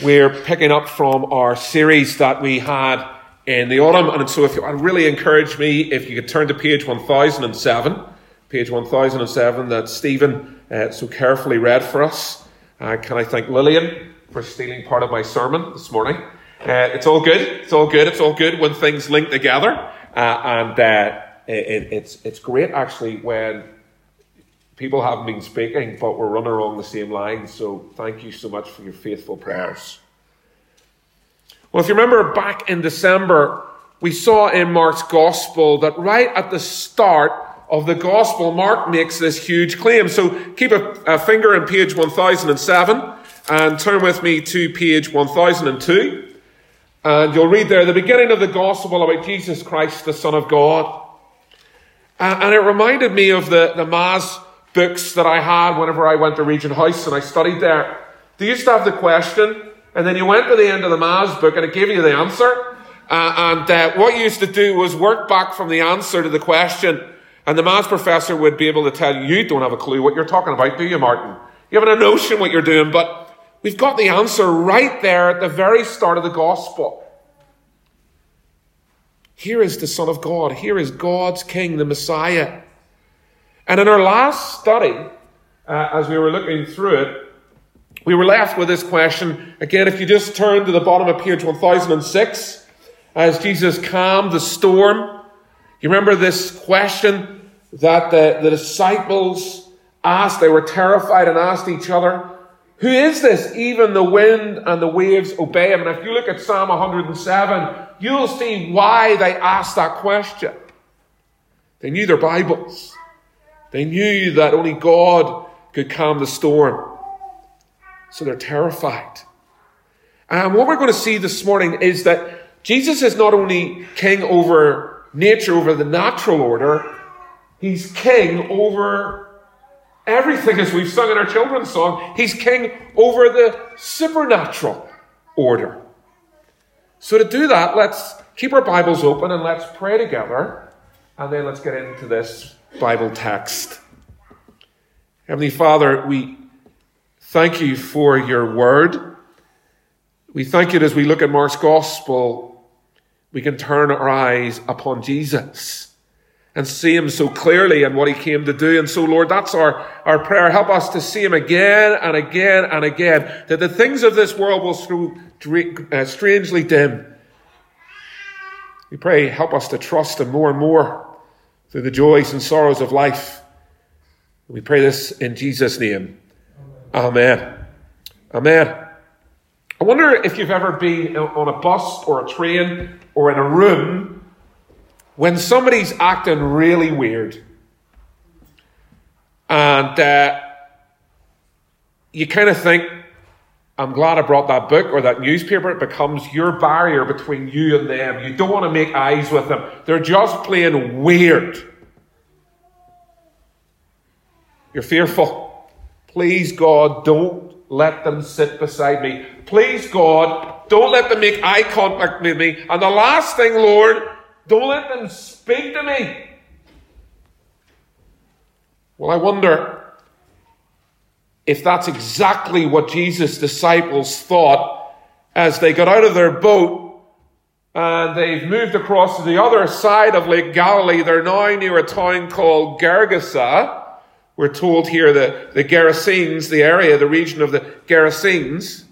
We're picking up from our series that we had in the autumn. And so if you, I'd really encourage me if you could turn to page 1007, page 1007 that Stephen uh, so carefully read for us. Uh, can I thank Lillian for stealing part of my sermon this morning? Uh, it's all good. It's all good. It's all good when things link together. Uh, and uh, it, it's, it's great actually when people haven't been speaking, but we're running along the same lines. So thank you so much for your faithful prayers. Well, if you remember back in December, we saw in Mark's gospel that right at the start of the gospel, Mark makes this huge claim. So keep a, a finger in page 1007 and turn with me to page 1002. And you'll read there the beginning of the gospel about Jesus Christ, the Son of God. Uh, and it reminded me of the, the Mass books that I had whenever I went to Regent House and I studied there. They used to have the question, and then you went to the end of the Mass book and it gave you the answer. Uh, and uh, what you used to do was work back from the answer to the question, and the Mass professor would be able to tell you, you don't have a clue what you're talking about, do you, Martin? You haven't a notion what you're doing, but we've got the answer right there at the very start of the Gospel. Here is the Son of God. Here is God's King, the Messiah. And in our last study, uh, as we were looking through it, we were left with this question. Again, if you just turn to the bottom of page 1006, as Jesus calmed the storm, you remember this question that the, the disciples asked? They were terrified and asked each other, Who is this? Even the wind and the waves obey him. And if you look at Psalm 107, you'll see why they asked that question. They knew their Bibles. They knew that only God could calm the storm. So they're terrified. And what we're going to see this morning is that Jesus is not only king over nature, over the natural order, he's king over everything, as we've sung in our children's song. He's king over the supernatural order. So to do that, let's keep our Bibles open and let's pray together, and then let's get into this Bible text. Heavenly Father, we thank you for your word. We thank you as we look at Mark's gospel, we can turn our eyes upon Jesus and see him so clearly and what he came to do. And so, Lord, that's our, our prayer. Help us to see him again and again and again, that the things of this world will uh, strangely dim. We pray, help us to trust him more and more through the joys and sorrows of life. We pray this in Jesus' name. Amen. Amen. I wonder if you've ever been on a bus or a train or in a room when somebody's acting really weird. And uh, you kind of think, I'm glad I brought that book or that newspaper. It becomes your barrier between you and them. You don't want to make eyes with them. They're just plain weird. You're fearful. Please, God, don't let them sit beside me. Please, God, don't let them make eye contact with me. And the last thing, Lord, don't let them speak to me. Well, I wonder if that's exactly what Jesus' disciples thought as they got out of their boat and they've moved across to the other side of Lake Galilee. They're now near a town called Gergesa. We're told here that the Gerasenes, the area, the region of the Gerasenes.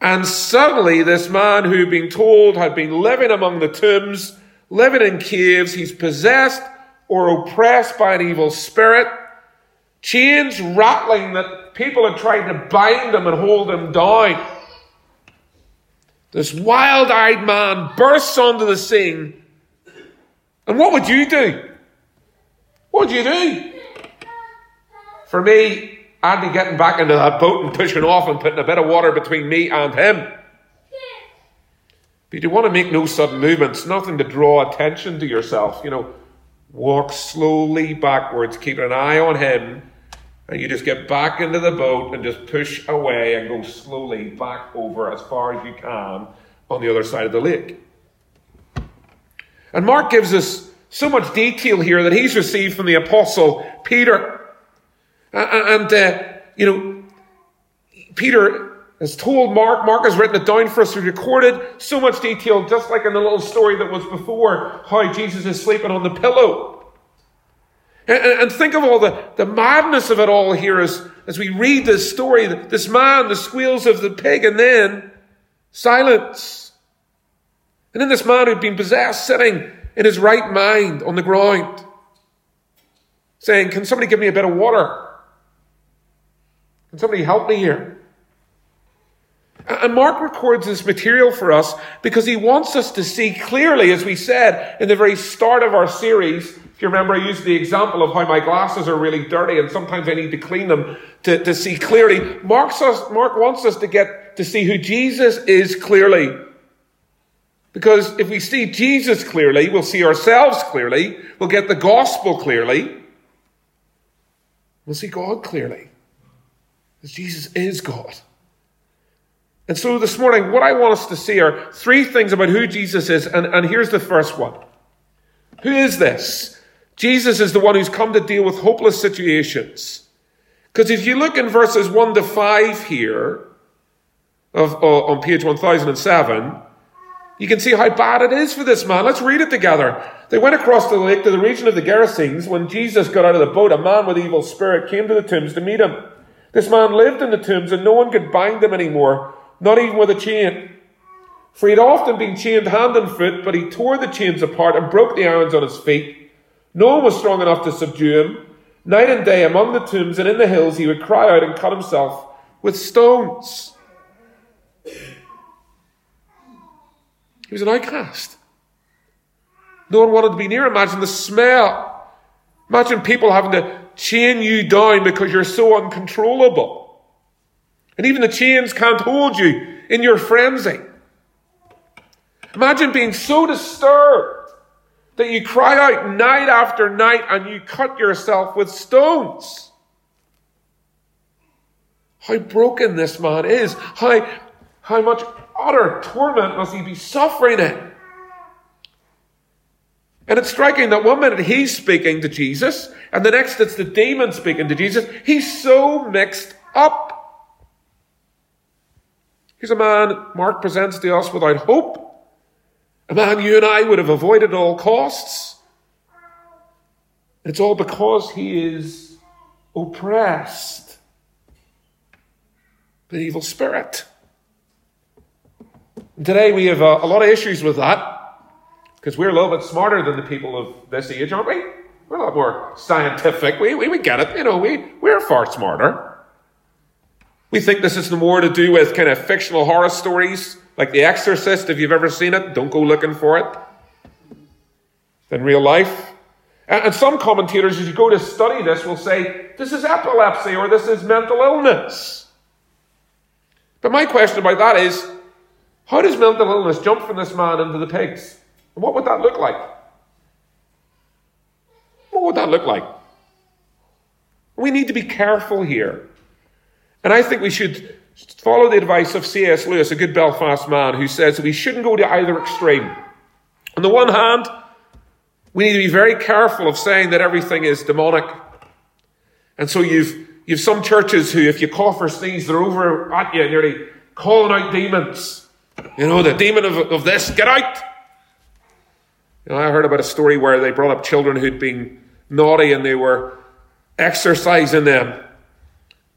And suddenly, this man who'd been told had been living among the tombs, living in caves, he's possessed or oppressed by an evil spirit chains rattling that people had tried to bind him and hold him down. This wild eyed man bursts onto the scene. And what would you do? What would you do? For me, I'd be getting back into that boat and pushing off and putting a bit of water between me and him. But you want to make no sudden movements, nothing to draw attention to yourself. You know, walk slowly backwards, keeping an eye on him and you just get back into the boat and just push away and go slowly back over as far as you can on the other side of the lake. And Mark gives us so much detail here that he's received from the apostle Peter. And, uh, you know, Peter has told Mark. Mark has written it down for us. He recorded so much detail, just like in the little story that was before, how Jesus is sleeping on the pillow. And, and think of all the, the madness of it all here as, as we read this story. This man, the squeals of the pig, and then silence. And then this man who'd been possessed, sitting in his right mind on the ground, saying, Can somebody give me a bit of water? Can somebody help me here? And Mark records this material for us because he wants us to see clearly, as we said in the very start of our series. If you remember, I used the example of how my glasses are really dirty and sometimes I need to clean them to, to see clearly. Mark's us, Mark wants us to get to see who Jesus is clearly. Because if we see Jesus clearly, we'll see ourselves clearly, we'll get the gospel clearly, we'll see God clearly. Because Jesus is God. And so this morning, what I want us to see are three things about who Jesus is, and, and here's the first one. Who is this? Jesus is the one who's come to deal with hopeless situations. Because if you look in verses 1 to 5 here, of, uh, on page 1007, you can see how bad it is for this man. Let's read it together. They went across the lake to the region of the Gerasenes. When Jesus got out of the boat, a man with evil spirit came to the tombs to meet him. This man lived in the tombs and no one could bind him anymore, not even with a chain. For he had often been chained hand and foot, but he tore the chains apart and broke the irons on his feet. No one was strong enough to subdue him. Night and day among the tombs and in the hills he would cry out and cut himself with stones. He was an outcast. No one wanted to be near. Imagine the smell. Imagine people having to chain you down because you're so uncontrollable. And even the chains can't hold you in your frenzy. Imagine being so disturbed that you cry out night after night and you cut yourself with stones. How broken this man is. How, how much utter torment must he be suffering in. And it's striking that one minute he's speaking to Jesus, and the next it's the demon speaking to Jesus. He's so mixed up. He's a man Mark presents to us without hope, a man you and I would have avoided at all costs. It's all because he is oppressed by an evil spirit. And today we have a, a lot of issues with that. Because we're a little bit smarter than the people of this age, aren't we? We're a lot more scientific. We, we, we get it. You know, we, we're far smarter. We think this is more to do with kind of fictional horror stories, like The Exorcist, if you've ever seen it. Don't go looking for it. Than real life. And, some commentators, as you go to study this, will say, this is epilepsy or this is mental illness. But my question about that is, how does mental illness jump from this man into the pigs? And What would that look like? What would that look like? We need to be careful here. And I think we should follow the advice of C.S. Lewis, a good Belfast man, who says we shouldn't go to either extreme. On the one hand, we need to be very careful of saying that everything is demonic. And so you've, you've some churches who, if you cough or sneeze, they're over at you, nearly calling out demons. You know, the demon of, of this, get out! You know, I heard about a story where they brought up children who'd been naughty and they were exorcising them.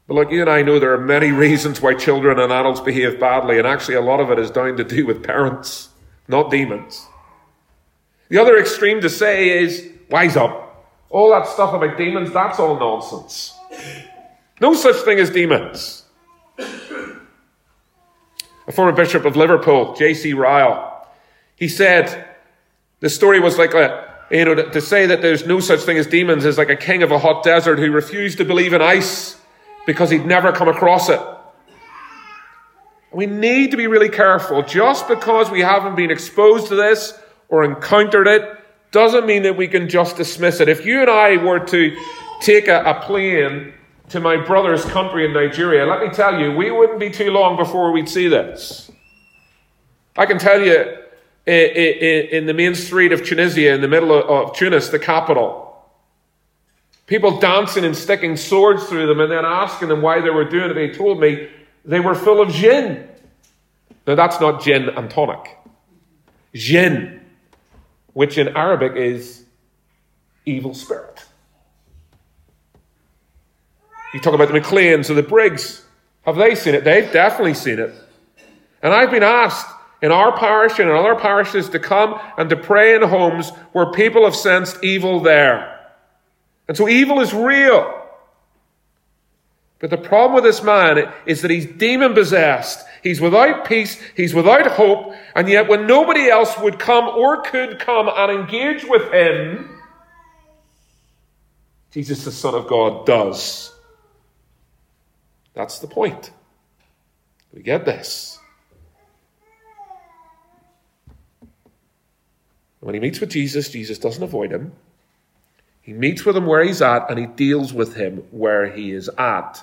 But look, you and I know there are many reasons why children and adults behave badly, and actually a lot of it is down to do with parents, not demons. The other extreme to say is, wise up. All that stuff about demons, that's all nonsense. No such thing as demons. A former bishop of Liverpool, J.C. Ryle, he said, the story was like a, you know, to, to say that there's no such thing as demons is like a king of a hot desert who refused to believe in ice because he'd never come across it. We need to be really careful. Just because we haven't been exposed to this or encountered it doesn't mean that we can just dismiss it. If you and I were to take a, a plane to my brother's country in Nigeria, let me tell you, we wouldn't be too long before we'd see this. I can tell you, in the main street of Tunisia, in the middle of Tunis, the capital. People dancing and sticking swords through them and then asking them why they were doing it. They told me they were full of jinn. Now, that's not gin and tonic. Jinn, which in Arabic is evil spirit. You talk about the McLeans or the Briggs. Have they seen it? They've definitely seen it. And I've been asked in our parish and in other parishes to come and to pray in homes where people have sensed evil there. And so evil is real. But the problem with this man is that he's demon possessed. He's without peace. He's without hope. And yet when nobody else would come or could come and engage with him, Jesus, the Son of God, does. That's the point. We get this. When he meets with Jesus, Jesus doesn't avoid him. He meets with him where he's at and he deals with him where he is at.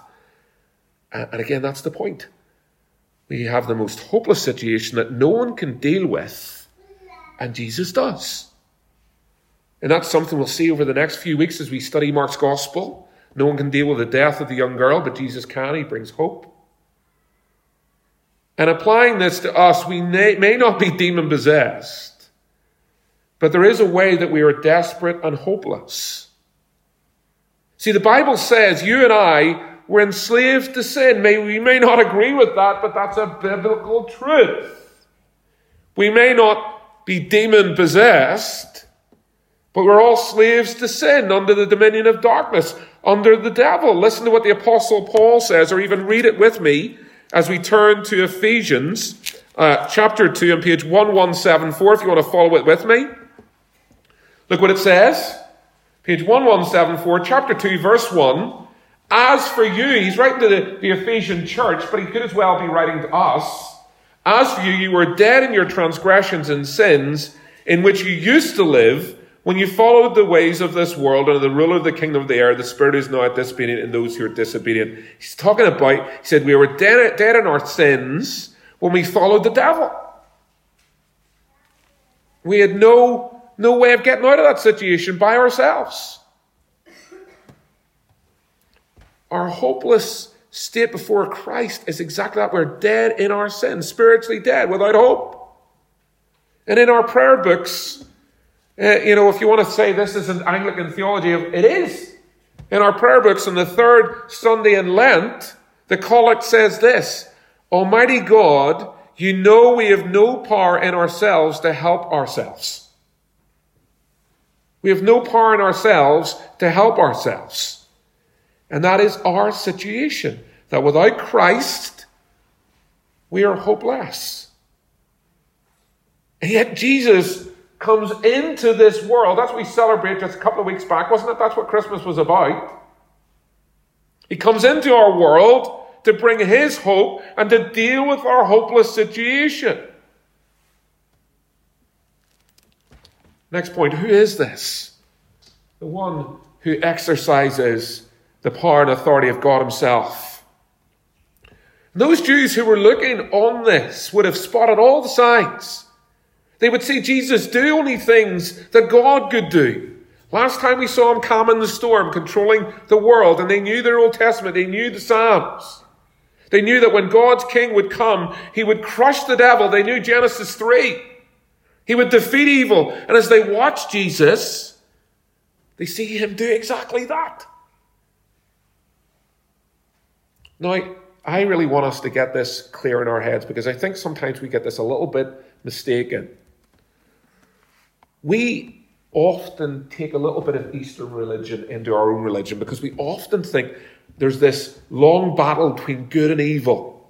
And again, that's the point. We have the most hopeless situation that no one can deal with, and Jesus does. And that's something we'll see over the next few weeks as we study Mark's gospel. No one can deal with the death of the young girl, but Jesus can. He brings hope. And applying this to us, we may, not be demon possessed, but there is a way that we are desperate and hopeless. See, the Bible says you and I were enslaved to sin. May, we may not agree with that, but that's a biblical truth. We may not be demon possessed, but we're all slaves to sin under the dominion of darkness under the devil. Listen to what the Apostle Paul says, or even read it with me as we turn to Ephesians uh, chapter 2 on page 1174, if you want to follow it with me. Look what it says. Page 1174, chapter 2, verse 1. As for you, he's writing to the, the Ephesian church, but he could as well be writing to us. As for you, you were dead in your transgressions and sins, in which you used to live when you followed the ways of this world and the ruler of the kingdom of the air, the spirit is now disobedient in those who are disobedient. He's talking about, he said, we were dead, dead in our sins when we followed the devil. We had no, no way of getting out of that situation by ourselves. Our hopeless state before Christ is exactly that. We're dead in our sins, spiritually dead, without hope. And in our prayer books, uh, you know, if you want to say this is an Anglican theology, it is. In our prayer books on the third Sunday in Lent, the collect says this Almighty God, you know we have no power in ourselves to help ourselves. We have no power in ourselves to help ourselves. And that is our situation. That without Christ, we are hopeless. And yet Jesus comes into this world. That's what we celebrate just a couple of weeks back, wasn't it? That's what Christmas was about. He comes into our world to bring his hope and to deal with our hopeless situation. Next point who is this? The one who exercises the power and authority of God Himself. Those Jews who were looking on this would have spotted all the signs. They would see Jesus do only things that God could do. Last time we saw him calming the storm, controlling the world, and they knew their Old Testament, they knew the Psalms. They knew that when God's king would come, he would crush the devil. They knew Genesis 3. He would defeat evil. And as they watch Jesus, they see him do exactly that. Now, I really want us to get this clear in our heads because I think sometimes we get this a little bit mistaken. We often take a little bit of Eastern religion into our own religion because we often think there's this long battle between good and evil.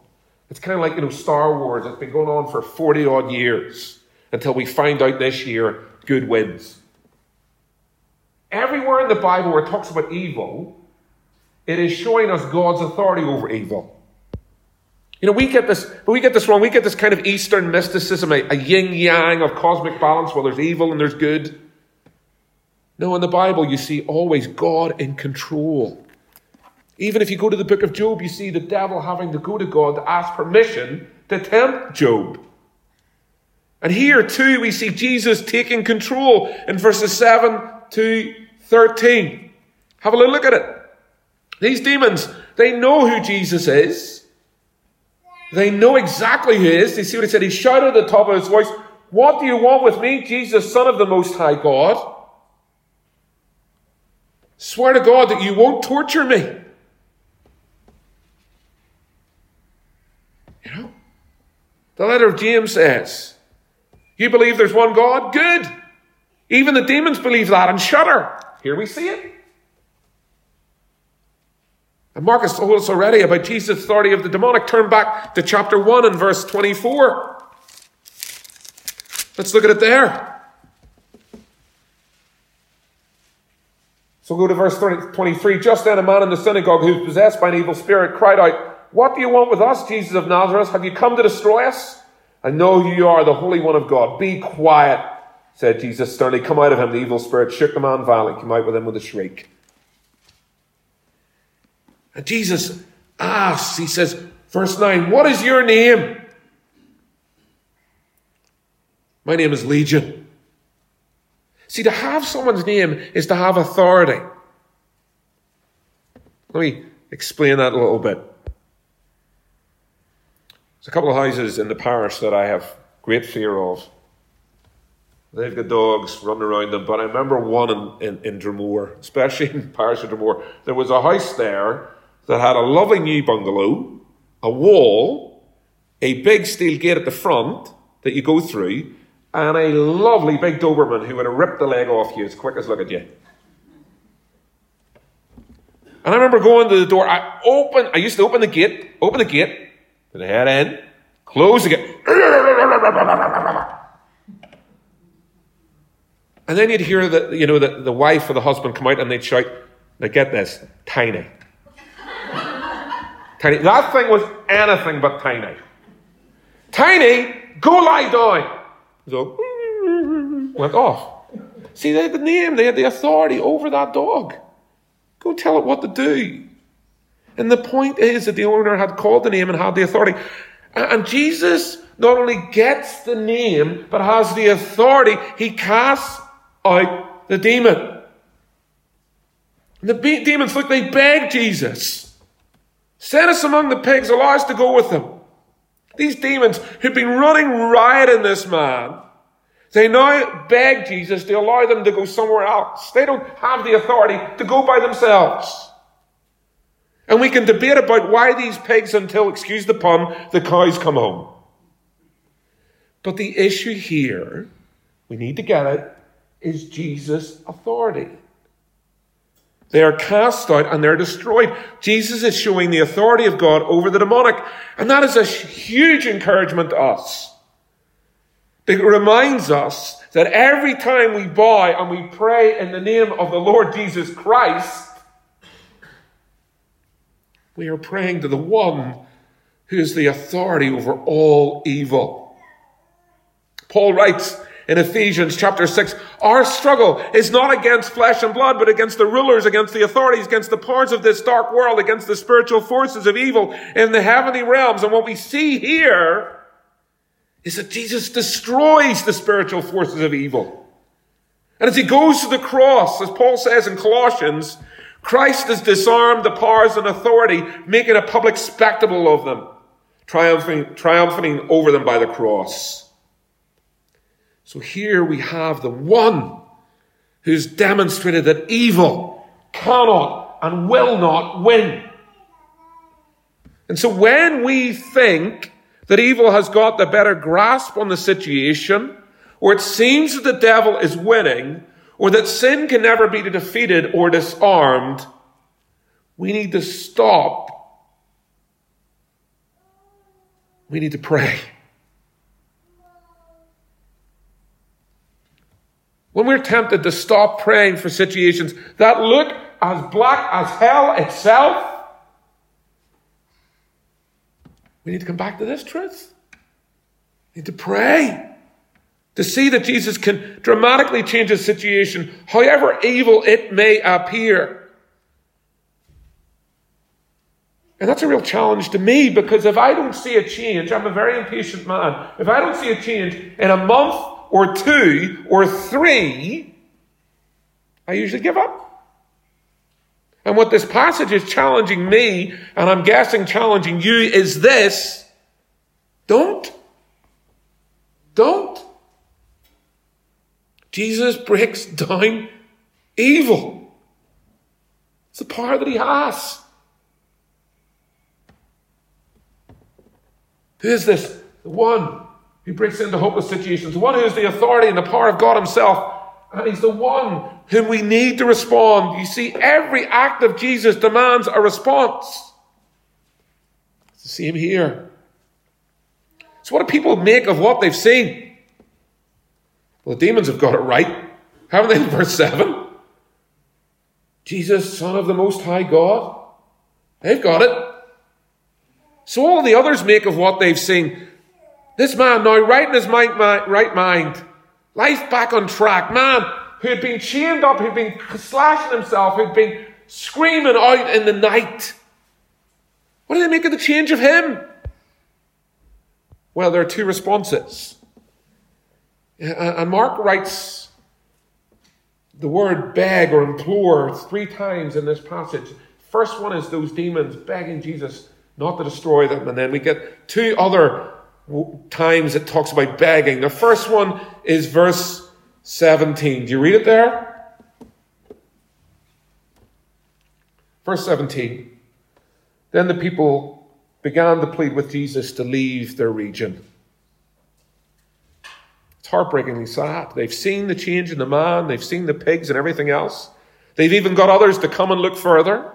It's kind of like, you know, Star Wars. It's been going on for 40 odd years until we find out this year good wins. Everywhere in the Bible where it talks about evil, it is showing us God's authority over evil. You know, we get this, but we get this wrong. We get this kind of Eastern mysticism, a, a yin yang of cosmic balance where there's evil and there's good. No, in the Bible, you see always God in control. Even if you go to the book of Job, you see the devil having to go to God to ask permission to tempt Job. And here too, we see Jesus taking control in verses 7 to 13. Have a little look at it. These demons, they know who Jesus is. They know exactly who he is. They see what he said. He shouted at the top of his voice, What do you want with me, Jesus, Son of the Most High God? Swear to God that you won't torture me. You know? The letter of James says, You believe there's one God? Good. Even the demons believe that and shudder. Here we see it. And Marcus told us already about Jesus' authority of the demonic. Turn back to chapter 1 and verse 24. Let's look at it there. So go to verse 30, 23. Just then a man in the synagogue who was possessed by an evil spirit cried out, What do you want with us, Jesus of Nazareth? Have you come to destroy us? I know you are the Holy One of God. Be quiet, said Jesus sternly. Come out of him. The evil spirit shook the man violently, came out with him with a shriek. And Jesus asks, he says, verse 9, What is your name? My name is Legion. See, to have someone's name is to have authority. Let me explain that a little bit. There's a couple of houses in the parish that I have great fear of. They've got dogs running around them, but I remember one in, in, in especially in parish of Dromore. There was a house there that had a lovely new bungalow, a wall, a big steel gate at the front that you go through, and a lovely big Doberman who would have ripped the leg off you as quick as look at you. And I remember going to the door. I open. I used to open the gate, open the gate, put the head in, close gate. And then you'd hear the, you know, the, the wife or the husband come out and they'd shout, now get this, tiny. Tiny. That thing was anything but tiny. Tiny, go lie down. So went off. See, they had the name, they had the authority over that dog. Go tell it what to do. And the point is that the owner had called the name and had the authority. And Jesus not only gets the name, but has the authority. He casts out the demon. The demons, look, they beg Jesus. Send us among the pigs, allow us to go with them. These demons who've been running riot in this man, they now beg Jesus to allow them to go somewhere else. They don't have the authority to go by themselves. And we can debate about why these pigs until, excuse the pun, the cows come home. But the issue here, we need to get it, is Jesus' authority. They are cast out and they're destroyed. Jesus is showing the authority of God over the demonic. And that is a huge encouragement to us. It reminds us that every time we bow and we pray in the name of the Lord Jesus Christ, we are praying to the one who is the authority over all evil. Paul writes, in Ephesians chapter 6, our struggle is not against flesh and blood, but against the rulers, against the authorities, against the powers of this dark world, against the spiritual forces of evil in the heavenly realms. And what we see here is that Jesus destroys the spiritual forces of evil. And as he goes to the cross, as Paul says in Colossians, Christ has disarmed the powers and authority, making a public spectacle of them, triumphing, triumphing over them by the cross. So here we have the one who's demonstrated that evil cannot and will not win. And so when we think that evil has got the better grasp on the situation, or it seems that the devil is winning, or that sin can never be defeated or disarmed, we need to stop. We need to pray. When we're tempted to stop praying for situations that look as black as hell itself, we need to come back to this truth. We need to pray. To see that Jesus can dramatically change a situation, however evil it may appear. And that's a real challenge to me because if I don't see a change, I'm a very impatient man. If I don't see a change in a month or two or three, I usually give up. And what this passage is challenging me, and I'm guessing challenging you, is this Don't. Don't. Jesus breaks down evil. It's the power that he has. Who is this? The one who breaks into hopeless situations, the one who is the authority and the power of God himself. And he's the one whom we need to respond. You see, every act of Jesus demands a response. It's the same here. So, what do people make of what they've seen? Well, the demons have got it right, haven't they? In verse 7. Jesus, Son of the Most High God. They've got it. So all the others make of what they've seen. This man now right in his mind, right mind, life back on track, man who had been chained up, who'd been slashing himself, who'd been screaming out in the night. What do they make of the change of him? Well, there are two responses. Uh, and Mark writes the word beg or implore three times in this passage. First one is those demons begging Jesus not to destroy them. And then we get two other times it talks about begging. The first one is verse 17. Do you read it there? Verse 17. Then the people began to plead with Jesus to leave their region. Heartbreakingly sad. They've seen the change in the man, they've seen the pigs and everything else. They've even got others to come and look further.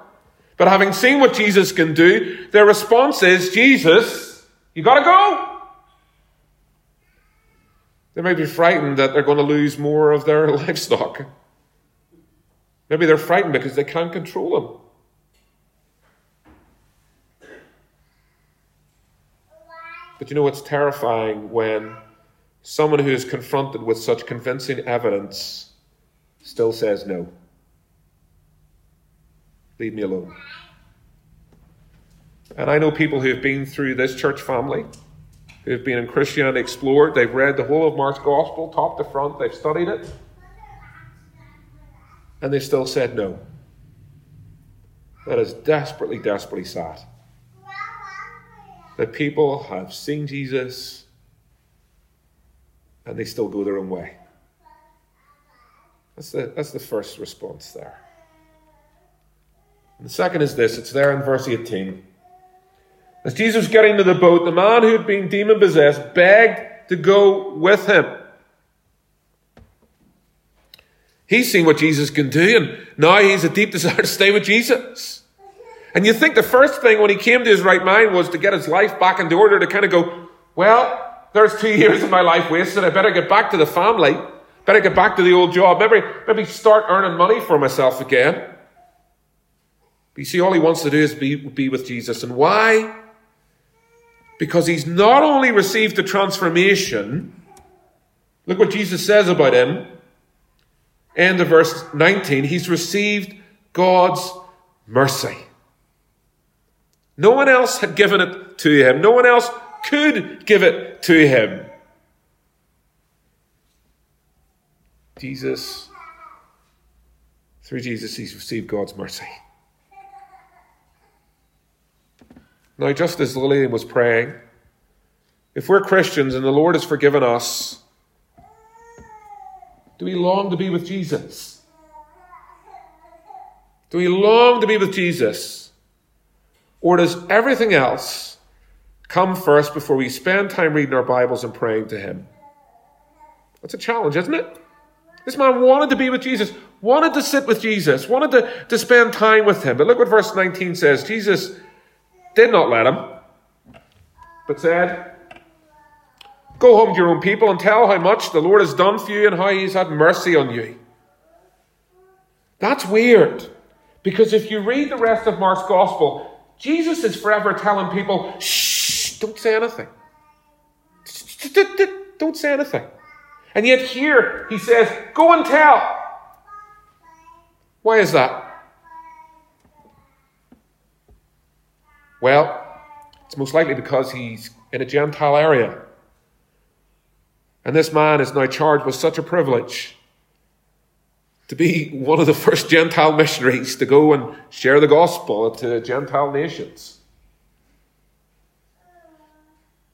But having seen what Jesus can do, their response is, Jesus, you gotta go. They may be frightened that they're going to lose more of their livestock. Maybe they're frightened because they can't control them. But you know what's terrifying when someone who is confronted with such convincing evidence still says no. Leave me alone. And I know people who have been through this church family who've been in Christianity Explored. They've read the whole of Mark's Gospel, top to front. They've studied it. And they still said no. That is desperately, desperately sad. That people have seen Jesus and they still go their own way. That's the, that's the first response there. And the second is this it's there in verse 18. As Jesus was getting to the boat, the man who had been demon possessed begged to go with him. He's seen what Jesus can do, and now he's a deep desire to stay with Jesus. And you think the first thing when he came to his right mind was to get his life back into order, to kind of go, well, there's two years of my life wasted. I better get back to the family. Better get back to the old job. Maybe, maybe start earning money for myself again. But you see, all he wants to do is be, be with Jesus. And why? Because he's not only received the transformation, look what Jesus says about him. End of verse 19. He's received God's mercy. No one else had given it to him. No one else could give it to him. Jesus, through Jesus, he's received God's mercy. Now, just as Lillian was praying, if we're Christians and the Lord has forgiven us, do we long to be with Jesus? Do we long to be with Jesus? Or does everything else come first before we spend time reading our Bibles and praying to Him? That's a challenge, isn't it? This man wanted to be with Jesus, wanted to sit with Jesus, wanted to, to spend time with Him. But look what verse 19 says Jesus did not let him, but said, Go home to your own people and tell how much the Lord has done for you and how he's had mercy on you. That's weird. Because if you read the rest of Mark's gospel, Jesus is forever telling people, shh, don't say anything. Don't say anything. And yet here he says, go and tell. Why is that? Well, it's most likely because he's in a Gentile area. And this man is now charged with such a privilege to be one of the first Gentile missionaries to go and share the gospel to Gentile nations.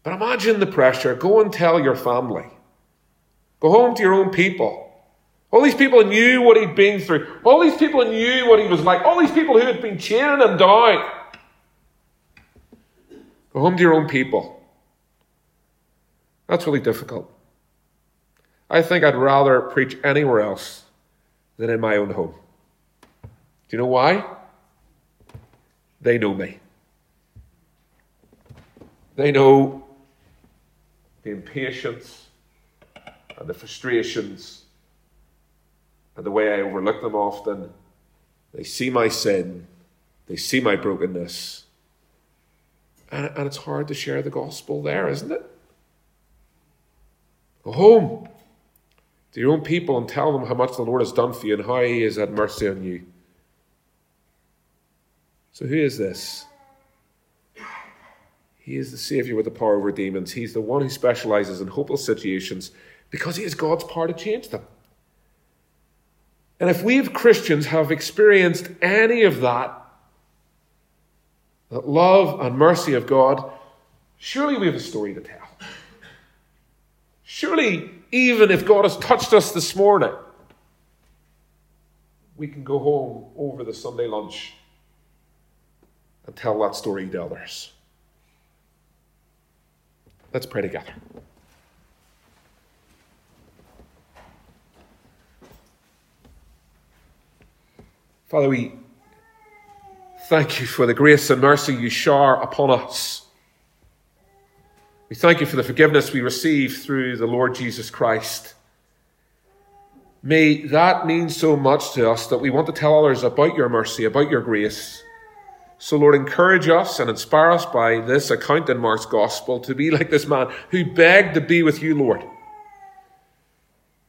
But imagine the pressure. Go and tell your family. Go home to your own people. All these people knew what he'd been through. All these people knew what he was like. All these people who had been chaining him down. Go home to your own people. That's really difficult. I think I'd rather preach anywhere else than in my own home. Do you know why? They know me. They know the impatience and the frustrations and the way I overlook them often. They see my sin, they see my brokenness. And, and it's hard to share the gospel there, isn't it? Go home to your own people and tell them how much the Lord has done for you and how He has had mercy on you. So, who is this? He is the Savior with the power over demons. He's the one who specializes in hopeless situations because He has God's power to change them. And if we as Christians have experienced any of that, that love and mercy of God, surely we have a story to tell. Surely, even if God has touched us this morning, we can go home over the Sunday lunch and tell that story to others. Let's pray together. Father, we thank you for the grace and mercy you shower upon us. We thank you for the forgiveness we receive through the Lord Jesus Christ. May that mean so much to us that we want to tell others about your mercy, about your grace. So, Lord, encourage us and inspire us by this account in Mark's gospel to be like this man who begged to be with you, Lord,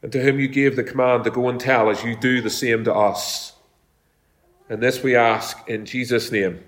and to whom you gave the command to go and tell as you do the same to us. And this we ask in Jesus' name.